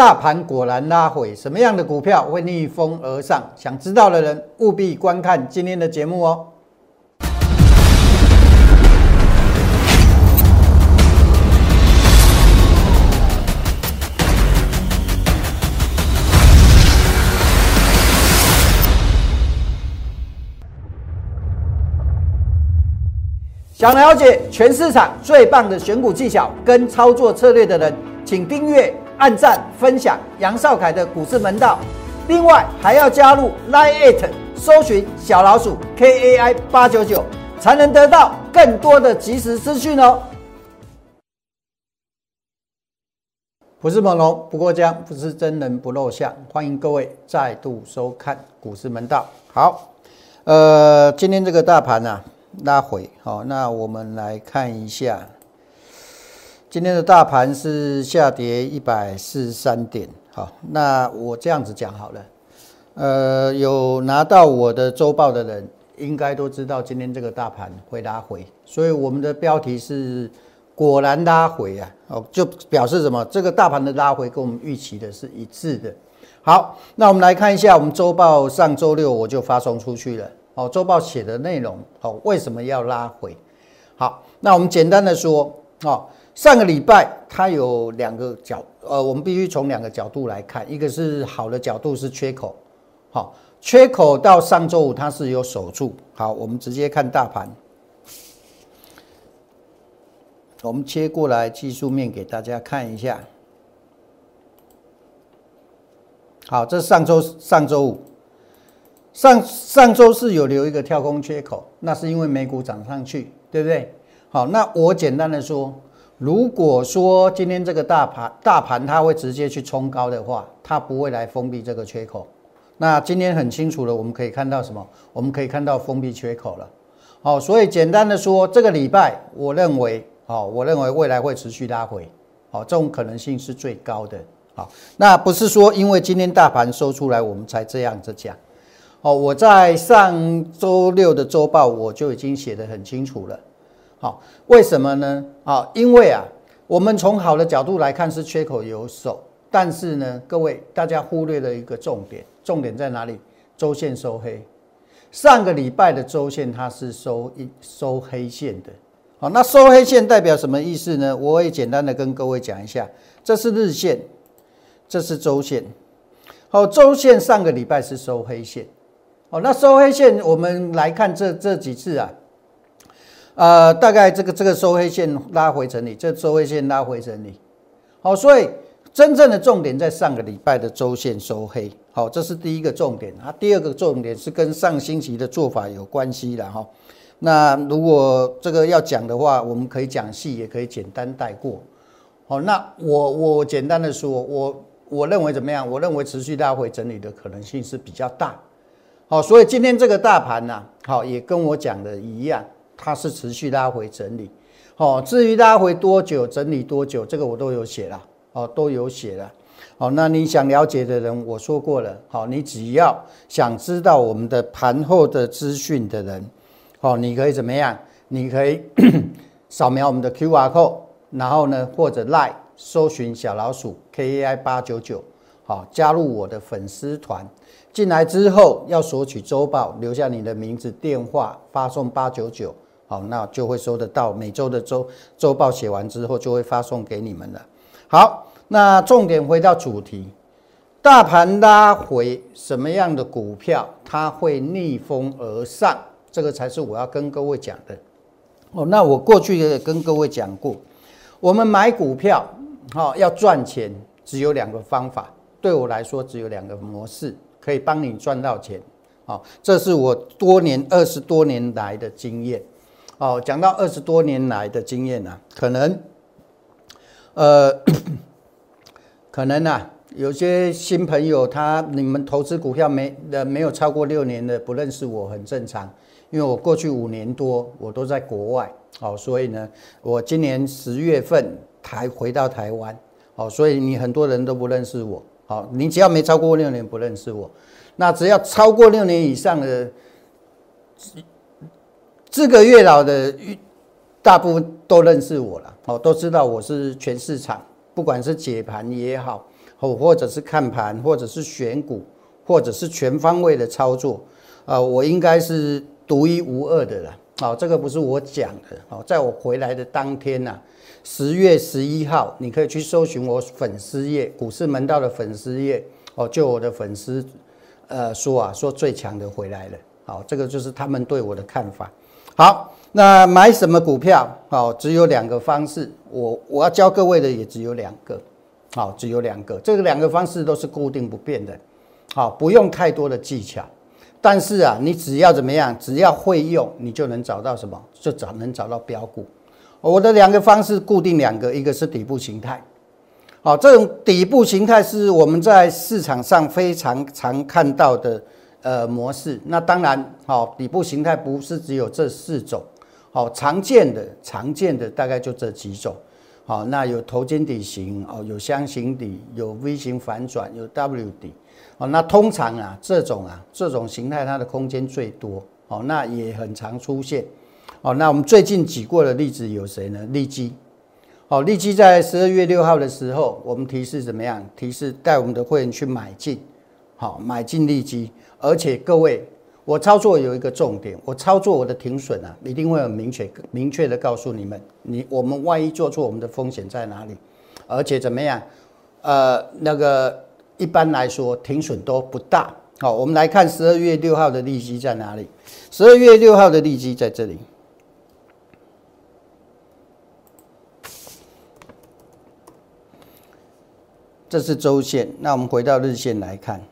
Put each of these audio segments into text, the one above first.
大盘果然拉回，什么样的股票会逆风而上？想知道的人务必观看今天的节目哦。想了解全市场最棒的选股技巧跟操作策略的人，请订阅、按赞、分享杨少凯的股市门道。另外还要加入 Line It，搜寻小老鼠 KAI 八九九，才能得到更多的即时资讯哦。不是猛龙不过江，不是真人不露相。欢迎各位再度收看股市门道。好，呃，今天这个大盘呢？拉回，好，那我们来看一下，今天的大盘是下跌一百四十三点，好，那我这样子讲好了，呃，有拿到我的周报的人，应该都知道今天这个大盘会拉回，所以我们的标题是果然拉回啊，哦，就表示什么？这个大盘的拉回跟我们预期的是一致的。好，那我们来看一下，我们周报上周六我就发送出去了。哦，周报写的内容，哦，为什么要拉回？好，那我们简单的说，哦，上个礼拜它有两个角，呃，我们必须从两个角度来看，一个是好的角度是缺口，好，缺口到上周五它是有守住。好，我们直接看大盘，我们切过来技术面给大家看一下。好，这是上周上周五。上上周是有留一个跳空缺口，那是因为美股涨上去，对不对？好，那我简单的说，如果说今天这个大盘大盘它会直接去冲高的话，它不会来封闭这个缺口。那今天很清楚了，我们可以看到什么？我们可以看到封闭缺口了。好，所以简单的说，这个礼拜我认为，好，我认为未来会持续拉回，好，这种可能性是最高的。好，那不是说因为今天大盘收出来，我们才这样子讲。哦，我在上周六的周报我就已经写得很清楚了。好，为什么呢？啊，因为啊，我们从好的角度来看是缺口有手，但是呢，各位大家忽略了一个重点，重点在哪里？周线收黑。上个礼拜的周线它是收一收黑线的。好，那收黑线代表什么意思呢？我也简单的跟各位讲一下，这是日线，这是周线。好，周线上个礼拜是收黑线。哦，那收黑线，我们来看这这几次啊，呃，大概这个这个收黑线拉回整理，这收黑线拉回整理，好，所以真正的重点在上个礼拜的周线收黑，好，这是第一个重点啊。第二个重点是跟上星期的做法有关系的哈。那如果这个要讲的话，我们可以讲细，也可以简单带过。好，那我我简单的说，我我认为怎么样？我认为持续拉回整理的可能性是比较大。好，所以今天这个大盘呢，好也跟我讲的一样，它是持续拉回整理。好，至于拉回多久，整理多久，这个我都有写了，哦，都有写了。好，那你想了解的人，我说过了。好，你只要想知道我们的盘后的资讯的人，好，你可以怎么样？你可以 扫描我们的 Q R code，然后呢，或者 Line 搜寻小老鼠 K A I 八九九，好，加入我的粉丝团。进来之后要索取周报，留下你的名字、电话，发送八九九，好，那就会收得到每周的周周报。写完之后就会发送给你们了。好，那重点回到主题，大盘拉回什么样的股票它会逆风而上？这个才是我要跟各位讲的。哦，那我过去也跟各位讲过，我们买股票，好要赚钱，只有两个方法，对我来说只有两个模式。可以帮你赚到钱，好，这是我多年二十多年来的经验，哦，讲到二十多年来的经验呢，可能，呃，可能啊，有些新朋友他你们投资股票没的没有超过六年的不认识我很正常，因为我过去五年多我都在国外，好，所以呢，我今年十月份才回到台湾，好，所以你很多人都不认识我。好，你只要没超过六年不认识我，那只要超过六年以上的，这个月老的大部分都认识我了，哦，都知道我是全市场不管是解盘也好，或或者是看盘，或者是选股，或者是全方位的操作，啊，我应该是独一无二的了。好，这个不是我讲的。哦，在我回来的当天呐，十月十一号，你可以去搜寻我粉丝页股市门道的粉丝页。哦，就我的粉丝，呃，说啊，说最强的回来了。好，这个就是他们对我的看法。好，那买什么股票？好，只有两个方式。我我要教各位的也只有两个。好，只有两个。这个两个方式都是固定不变的。好，不用太多的技巧。但是啊，你只要怎么样？只要会用，你就能找到什么？就找能找到标股。我的两个方式固定两个，一个是底部形态。好，这种底部形态是我们在市场上非常常看到的呃模式。那当然，好底部形态不是只有这四种，好常见的常见的大概就这几种。好，那有头肩底型哦，有箱型底，有 V 型反转，有 W 底。哦，那通常啊，这种啊，这种形态它的空间最多，哦，那也很常出现，哦，那我们最近举过的例子有谁呢？利基，哦，利基在十二月六号的时候，我们提示怎么样？提示带我们的会员去买进，好，买进利基，而且各位，我操作有一个重点，我操作我的停损啊，一定会很明确明确的告诉你们，你我们万一做错，我们的风险在哪里？而且怎么样？呃，那个。一般来说，停损都不大。好，我们来看十二月六号的利息在哪里？十二月六号的利息在这里，这是周线。那我们回到日线来看。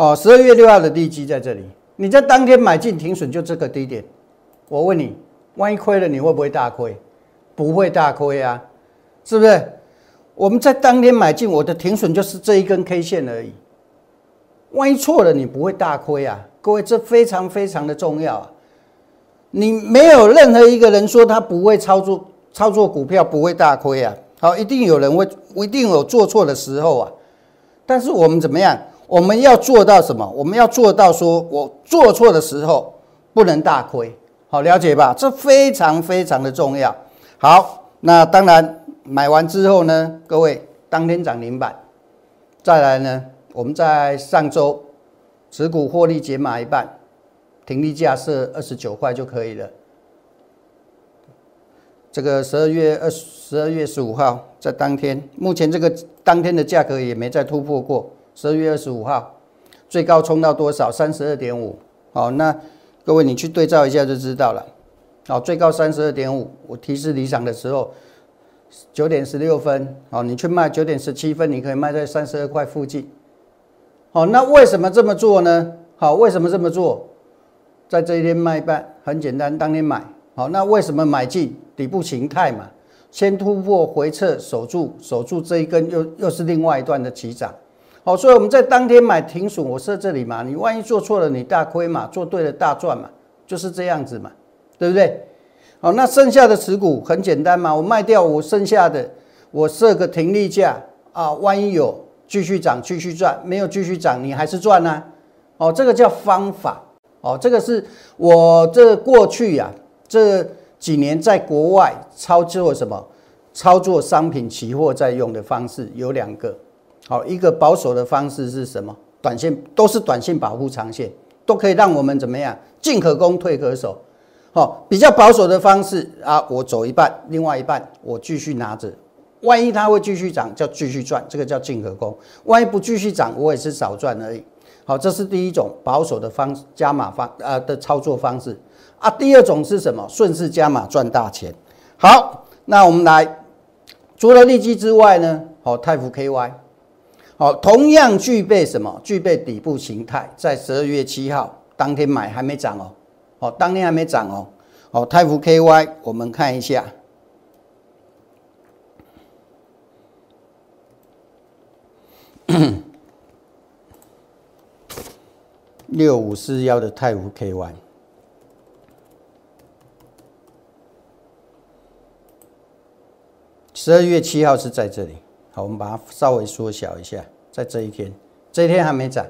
哦，十二月六号的利基在这里。你在当天买进停损就这个低点。我问你，万一亏了，你会不会大亏？不会大亏啊，是不是？我们在当天买进，我的停损就是这一根 K 线而已。万一错了，你不会大亏啊，各位，这非常非常的重要啊！你没有任何一个人说他不会操作操作股票不会大亏啊。好，一定有人会，一定有做错的时候啊。但是我们怎么样？我们要做到什么？我们要做到说我做错的时候不能大亏。好，了解吧？这非常非常的重要。好，那当然。买完之后呢，各位当天涨停板，再来呢，我们在上周持股获利减码一半，停利价是二十九块就可以了。这个十二月二十二月十五号在当天，目前这个当天的价格也没再突破过。十二月二十五号最高冲到多少？三十二点五。好，那各位你去对照一下就知道了。好，最高三十二点五。我提示离场的时候。九点十六分，好，你去卖九点十七分，你可以卖在三十二块附近。好，那为什么这么做呢？好，为什么这么做？在这一天卖半，很简单，当天买。好，那为什么买进？底部形态嘛，先突破回撤，守住，守住这一根，又又是另外一段的起涨。好，所以我们在当天买停损，我设这里嘛，你万一做错了，你大亏嘛；做对了，大赚嘛，就是这样子嘛，对不对？好，那剩下的持股很简单嘛，我卖掉我剩下的，我设个停利价啊，万一有继续涨继续赚，没有继续涨你还是赚呢？哦，这个叫方法哦，这个是我这过去呀这几年在国外操作什么操作商品期货在用的方式有两个，好，一个保守的方式是什么？短线都是短线保护长线，都可以让我们怎么样进可攻退可守。好，比较保守的方式啊，我走一半，另外一半我继续拿着，万一它会继续涨，叫继续赚，这个叫进可攻；万一不继续涨，我也是少赚而已。好，这是第一种保守的方加码方呃的操作方式啊。第二种是什么？顺势加码赚大钱。好，那我们来，除了利基之外呢？好，泰福 KY，好，同样具备什么？具备底部形态，在十二月七号当天买还没涨哦。哦，当天还没涨哦。哦，泰福 KY，我们看一下，六五四幺的泰福 KY，十二月七号是在这里。好，我们把它稍微缩小一下，在这一天，这一天还没涨，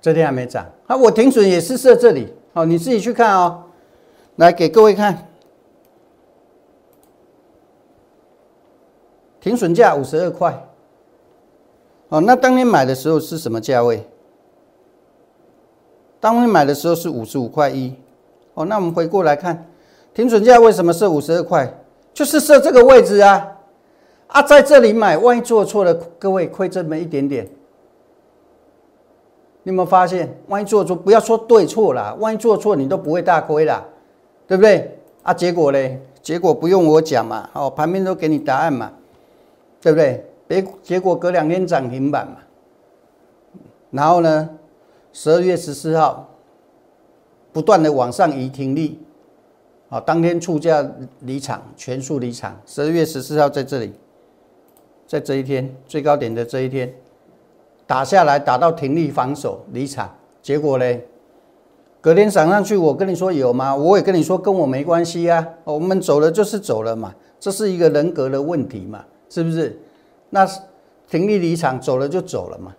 这天还没涨。啊，我停损也是设这里。好，你自己去看哦。来给各位看，停损价五十二块。哦，那当年买的时候是什么价位？当年买的时候是五十五块一。哦，那我们回过来看，停损价为什么设五十二块？就是设这个位置啊！啊，在这里买，万一做错了，各位亏这么一点点，你有没有发现？万一做错，不要说对错啦，万一做错，你都不会大亏啦，对不对？啊，结果嘞？结果不用我讲嘛，哦，旁边都给你答案嘛，对不对？别结果隔两天涨停板嘛，然后呢，十二月十四号不断的往上移停利。好，当天出价离场，全数离场。十二月十四号在这里，在这一天最高点的这一天，打下来打到停利防守离场，结果呢，隔天涨上去，我跟你说有吗？我也跟你说跟我没关系啊，我们走了就是走了嘛，这是一个人格的问题嘛，是不是？那停利离场走了就走了嘛，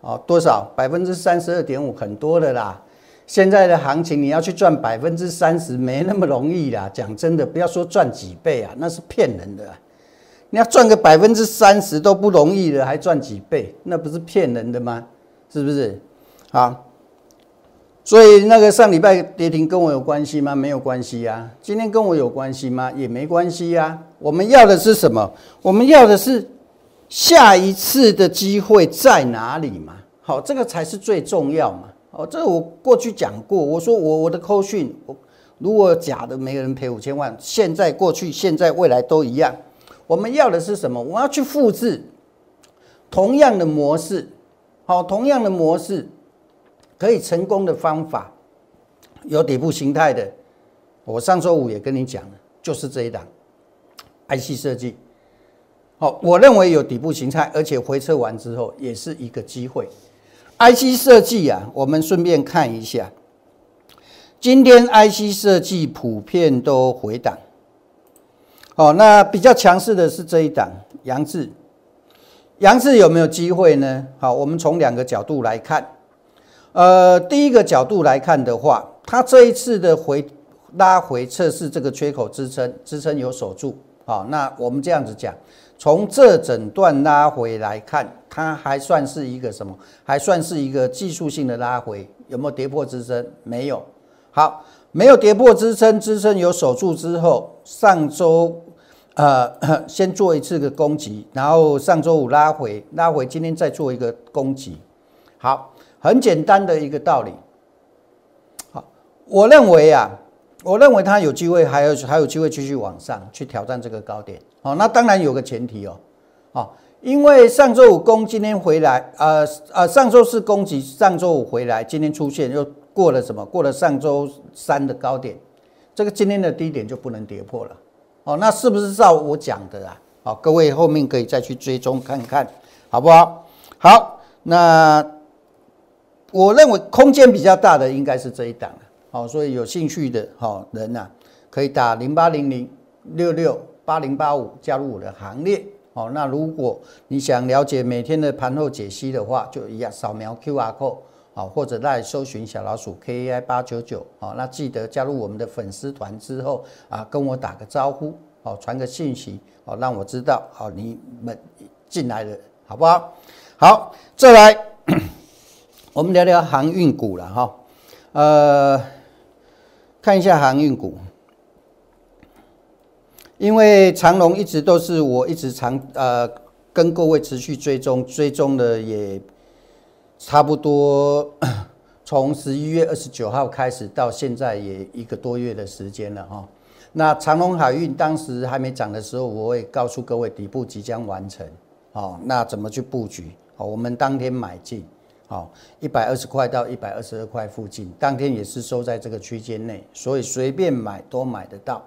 哦，多少？百分之三十二点五，很多的啦。现在的行情，你要去赚百分之三十，没那么容易啦。讲真的，不要说赚几倍啊，那是骗人的。你要赚个百分之三十都不容易了，还赚几倍？那不是骗人的吗？是不是？好，所以那个上礼拜跌停跟我有关系吗？没有关系呀。今天跟我有关系吗？也没关系呀。我们要的是什么？我们要的是下一次的机会在哪里嘛？好，这个才是最重要嘛。哦，这个我过去讲过，我说我我的扣讯，我如果假的，没人赔五千万。现在、过去、现在、未来都一样。我们要的是什么？我要去复制同样的模式，好，同样的模式可以成功的方法，有底部形态的。我上周五也跟你讲了，就是这一档 IC 设计。好，我认为有底部形态，而且回撤完之后也是一个机会。IC 设计啊，我们顺便看一下，今天 IC 设计普遍都回档。哦，那比较强势的是这一档杨志，杨志有没有机会呢？好，我们从两个角度来看。呃，第一个角度来看的话，它这一次的回拉回测试这个缺口支撑，支撑有守住。好，那我们这样子讲。从这整段拉回来看，它还算是一个什么？还算是一个技术性的拉回，有没有跌破支撑？没有。好，没有跌破支撑，支撑有守住之后，上周呃 先做一次的攻击，然后上周五拉回，拉回，今天再做一个攻击。好，很简单的一个道理。好，我认为啊。我认为它有机会，还有还有机会继续往上去挑战这个高点。好，那当然有个前提哦，好，因为上周五攻，今天回来，呃呃，上周四攻击，上周五回来，今天出现又过了什么？过了上周三的高点，这个今天的低点就不能跌破了。哦，那是不是照我讲的啊？好，各位后面可以再去追踪看看，好不好？好，那我认为空间比较大的应该是这一档了。好，所以有兴趣的哈人呐，可以打零八零零六六八零八五加入我的行列。好，那如果你想了解每天的盘后解析的话，就一样扫描 Q R code，好，或者来搜寻小老鼠 K A I 八九九。好，那记得加入我们的粉丝团之后啊，跟我打个招呼，哦，传个信息，哦，让我知道，好，你们进来了，好不好？好，再来，我们聊聊航运股了哈，呃。看一下航运股，因为长龙一直都是我一直长呃跟各位持续追踪追踪的，也差不多 从十一月二十九号开始到现在也一个多月的时间了哈。那长龙海运当时还没涨的时候，我会告诉各位底部即将完成，哦，那怎么去布局？哦，我们当天买进。好，一百二十块到一百二十二块附近，当天也是收在这个区间内，所以随便买都买得到。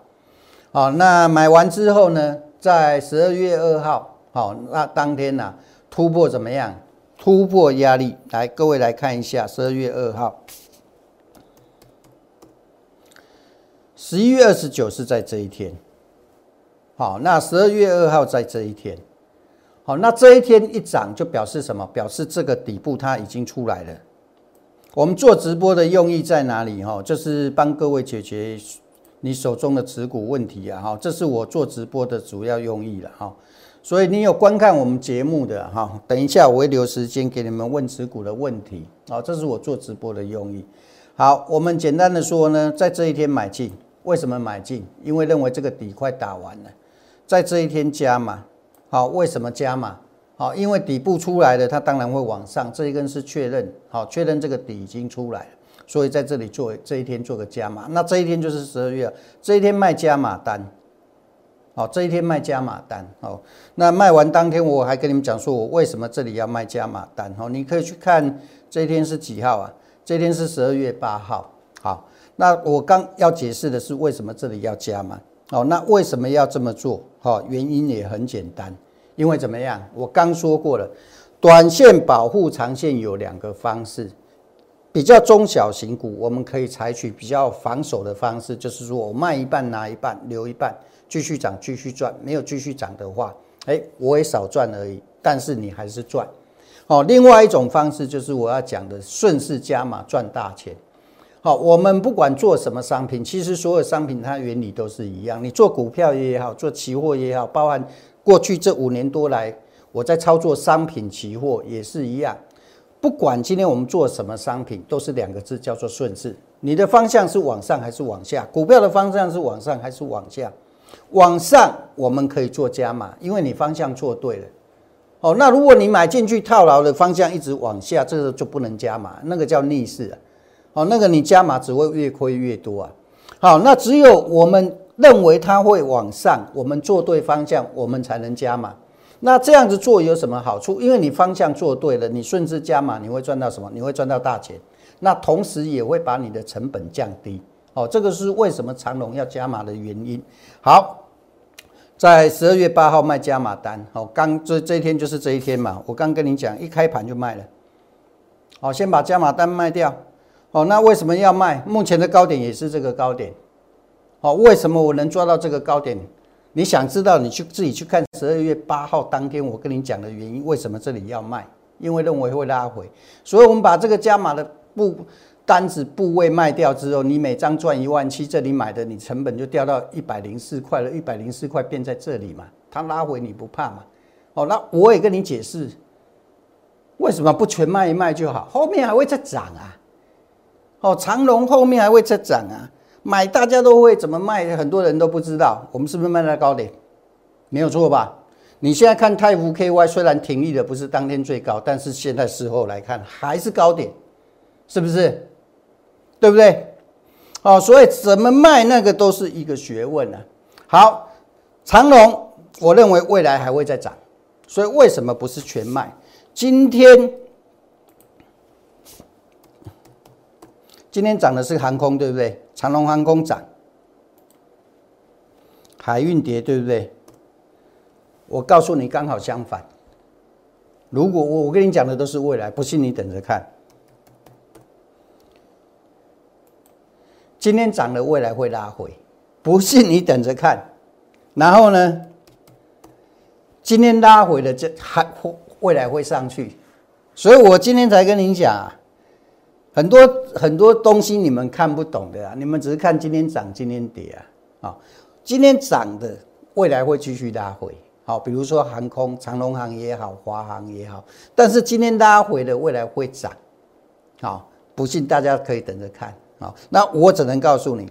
好，那买完之后呢，在十二月二号，好，那当天呢突破怎么样？突破压力，来各位来看一下，十二月二号，十一月二十九是在这一天。好，那十二月二号在这一天。好，那这一天一涨就表示什么？表示这个底部它已经出来了。我们做直播的用意在哪里？哈，就是帮各位解决你手中的持股问题啊！哈，这是我做直播的主要用意了哈。所以你有观看我们节目的哈，等一下我会留时间给你们问持股的问题，好，这是我做直播的用意。好，我们简单的说呢，在这一天买进，为什么买进？因为认为这个底快打完了，在这一天加码。好，为什么加码？好，因为底部出来的，它当然会往上。这一根是确认，好，确认这个底已经出来了，所以在这里做这一天做个加码。那这一天就是十二月，这一天卖加码单。好，这一天卖加码单。好，那卖完当天我还跟你们讲说，我为什么这里要卖加码单。好，你可以去看这一天是几号啊？这天是十二月八号，好，那我刚要解释的是为什么这里要加码，哦，那为什么要这么做？哈，原因也很简单，因为怎么样？我刚说过了，短线保护长线有两个方式，比较中小型股，我们可以采取比较防守的方式，就是说我卖一半拿一半，留一半，继续涨继续赚，没有继续涨的话，哎，我也少赚而已，但是你还是赚。好，另外一种方式就是我要讲的顺势加码赚大钱。好，我们不管做什么商品，其实所有商品它原理都是一样。你做股票也好，做期货也好，包含过去这五年多来我在操作商品期货也是一样。不管今天我们做什么商品，都是两个字，叫做顺势。你的方向是往上还是往下？股票的方向是往上还是往下？往上我们可以做加码，因为你方向做对了。哦，那如果你买进去套牢的方向一直往下，这个就不能加码，那个叫逆势啊。哦，那个你加码只会越亏越多啊。好，那只有我们认为它会往上，我们做对方向，我们才能加码。那这样子做有什么好处？因为你方向做对了，你顺势加码，你会赚到什么？你会赚到大钱。那同时也会把你的成本降低。哦，这个是为什么长龙要加码的原因。好。在十二月八号卖加码单，好，刚这这一天就是这一天嘛。我刚跟你讲，一开盘就卖了，好，先把加码单卖掉，哦，那为什么要卖？目前的高点也是这个高点，好，为什么我能抓到这个高点？你想知道，你去自己去看十二月八号当天我跟你讲的原因，为什么这里要卖？因为认为会拉回，所以我们把这个加码的不。单子部位卖掉之后，你每张赚一万七，这里买的你成本就掉到一百零四块了，一百零四块变在这里嘛，它拉回你不怕嘛？哦，那我也跟你解释，为什么不全卖一卖就好？后面还会再涨啊！哦，长龙后面还会再涨啊！买大家都会怎么卖，很多人都不知道。我们是不是卖在高点？没有错吧？你现在看泰福 KY，虽然停利的不是当天最高，但是现在事后来看还是高点，是不是？对不对？哦，所以怎么卖那个都是一个学问呢。好，长隆，我认为未来还会再涨，所以为什么不是全卖？今天今天涨的是航空，对不对？长隆航空涨，海运跌，对不对？我告诉你，刚好相反。如果我我跟你讲的都是未来，不信你等着看。今天涨了，未来会拉回，不信你等着看。然后呢，今天拉回了，这还未来会上去。所以我今天才跟您讲，啊很多很多东西你们看不懂的啊，你们只是看今天涨，今天跌啊。啊，今天涨的，未来会继续拉回。好，比如说航空，长龙航也好，华航也好。但是今天拉回的，未来会涨。好，不信大家可以等着看。好，那我只能告诉你，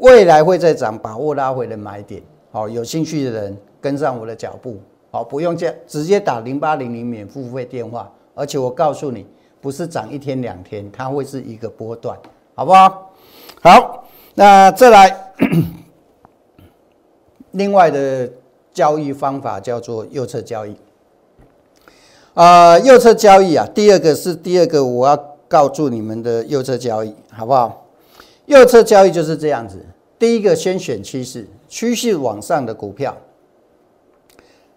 未来会再涨，把握拉回的买点。好，有兴趣的人跟上我的脚步。好，不用这直接打零八零零免付费电话。而且我告诉你，不是涨一天两天，它会是一个波段，好不好？好，那再来，另外的交易方法叫做右侧交易。啊，右侧交易啊，第二个是第二个我要。告诉你们的右侧交易好不好？右侧交易就是这样子。第一个先选趋势，趋势往上的股票，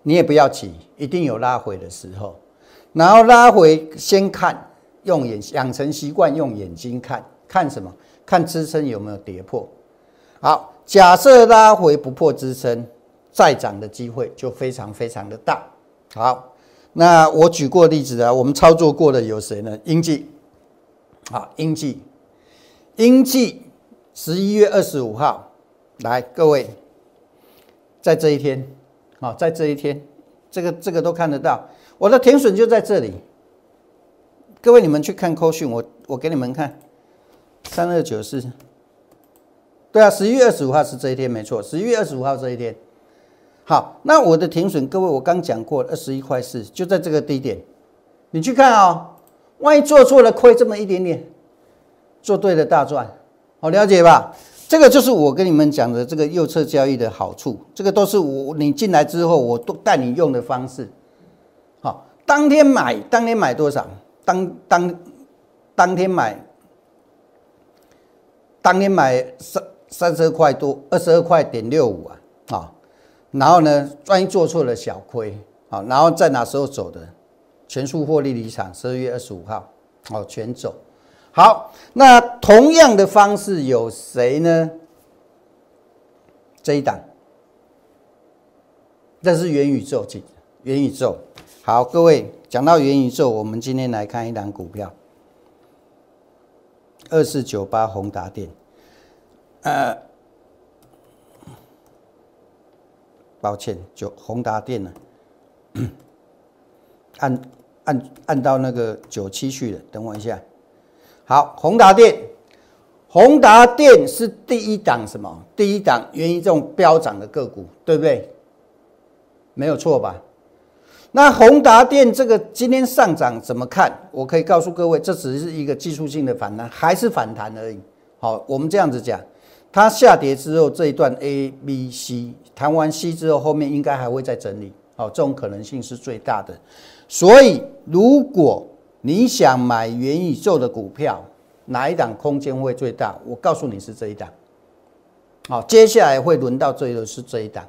你也不要急，一定有拉回的时候。然后拉回先看，用眼养成习惯，用眼睛看看什么？看支撑有没有跌破。好，假设拉回不破支撑，再涨的机会就非常非常的大。好，那我举过例子啊，我们操作过的有谁呢？英记。好，英记，英记，十一月二十五号，来，各位，在这一天，好，在这一天，这个这个都看得到，我的停损就在这里。各位你们去看扣讯，我我给你们看，三二九四，对啊，十一月二十五号是这一天没错，十一月二十五号这一天。好，那我的停损，各位我刚讲过二十一块四，就在这个低点，你去看啊，万一做错了亏这么一点点，做对了大赚，好了解吧？这个就是我跟你们讲的这个右侧交易的好处，这个都是我你进来之后我都带你用的方式。好，当天买，当天买多少？当当当天买，当天买三三十二块多，二十二块点六五啊，啊，然后呢，万一做错了小亏，好，然后在哪时候走的？全数获利离场，十二月二十五号，哦，全走。好，那同样的方式有谁呢？这一档，这是元宇宙，元宇宙。好，各位讲到元宇宙，我们今天来看一档股票，二四九八宏达电。呃，抱歉，就宏达电呢，按按按到那个九七去了，等我一下。好，宏达电，宏达电是第一档什么？第一档源于这种飙涨的个股，对不对？没有错吧？那宏达电这个今天上涨怎么看？我可以告诉各位，这只是一个技术性的反弹，还是反弹而已。好，我们这样子讲，它下跌之后这一段 A、B、C 弹完 C 之后，后面应该还会再整理。好，这种可能性是最大的。所以如果你想买元宇宙的股票，哪一档空间会最大？我告诉你是这一档。好，接下来会轮到这个是这一档。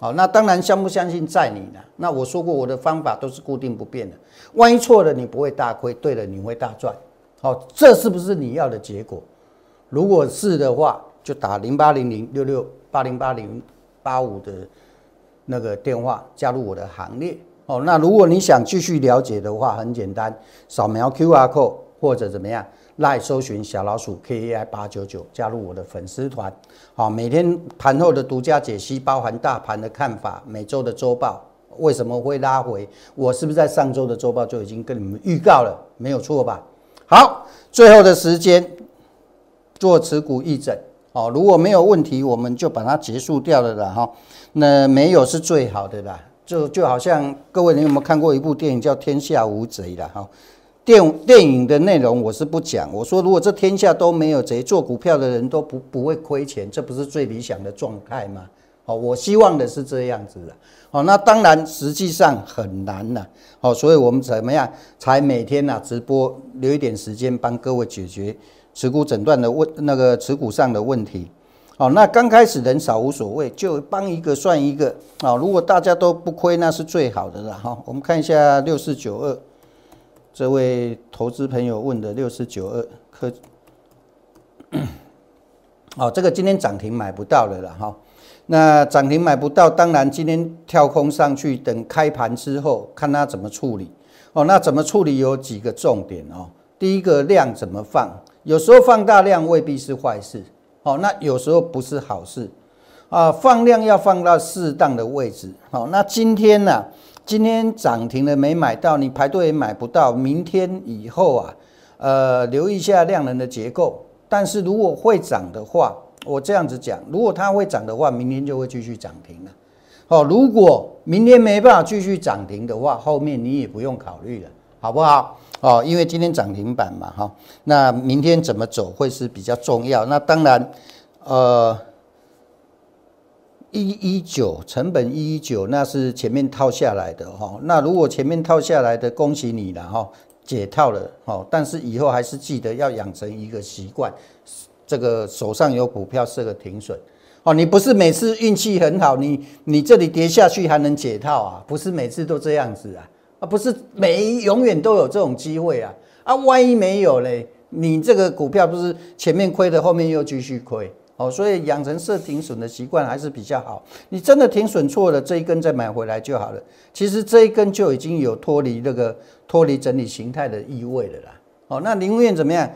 好，那当然相不相信在你呢。那我说过我的方法都是固定不变的。万一错了，你不会大亏；对了，你会大赚。好，这是不是你要的结果？如果是的话，就打零八零零六六八零八零八五的那个电话加入我的行列。哦，那如果你想继续了解的话，很简单，扫描 Q R code 或者怎么样，来搜寻小老鼠 K A I 八九九，加入我的粉丝团。好，每天盘后的独家解析，包含大盘的看法，每周的周报为什么会拉回，我是不是在上周的周报就已经跟你们预告了？没有错吧？好，最后的时间做持股议诊。哦，如果没有问题，我们就把它结束掉了啦。哈。那没有是最好的啦。就就好像各位，你有没有看过一部电影叫《天下无贼》的哈？电电影的内容我是不讲。我说，如果这天下都没有贼，做股票的人都不不会亏钱，这不是最理想的状态吗？好，我希望的是这样子的。好，那当然实际上很难了。好，所以我们怎么样才每天呢直播留一点时间帮各位解决持股诊断的问那个持股上的问题。好，那刚开始人少无所谓，就帮一个算一个啊。如果大家都不亏，那是最好的了哈。我们看一下六四九二，这位投资朋友问的六四九二科，哦，这个今天涨停买不到了了哈。那涨停买不到，当然今天跳空上去，等开盘之后看它怎么处理。哦，那怎么处理有几个重点哦。第一个量怎么放，有时候放大量未必是坏事。好，那有时候不是好事啊，放量要放到适当的位置。好，那今天呢？今天涨停的没买到，你排队也买不到。明天以后啊，呃，留意一下量能的结构。但是如果会涨的话，我这样子讲，如果它会涨的话，明天就会继续涨停了。哦，如果明天没办法继续涨停的话，后面你也不用考虑了，好不好？哦，因为今天涨停板嘛，哈，那明天怎么走会是比较重要。那当然，呃，一一九成本一一九，那是前面套下来的哈。那如果前面套下来的，恭喜你了哈，解套了哈。但是以后还是记得要养成一个习惯，这个手上有股票设个停损。哦，你不是每次运气很好，你你这里跌下去还能解套啊？不是每次都这样子啊？啊，不是每永远都有这种机会啊！啊，万一没有嘞，你这个股票不是前面亏的，后面又继续亏哦，所以养成设停损的习惯还是比较好。你真的停损错了，这一根再买回来就好了。其实这一根就已经有脱离那个脱离整理形态的意味了啦。哦，那宁愿怎么样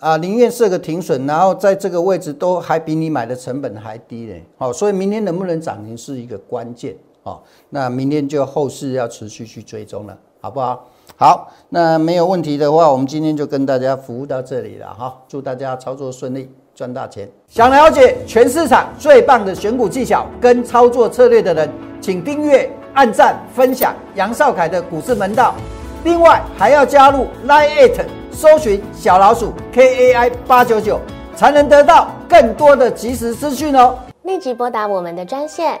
啊？宁愿设个停损，然后在这个位置都还比你买的成本还低嘞。好，所以明天能不能涨停是一个关键。哦，那明天就后市要持续去追踪了，好不好？好，那没有问题的话，我们今天就跟大家服务到这里了哈，祝大家操作顺利，赚大钱。想了解全市场最棒的选股技巧跟操作策略的人，请订阅、按赞、分享杨少凯的股市门道。另外还要加入 Line It，搜寻小老鼠 KAI 八九九，才能得到更多的即时资讯哦。立即拨打我们的专线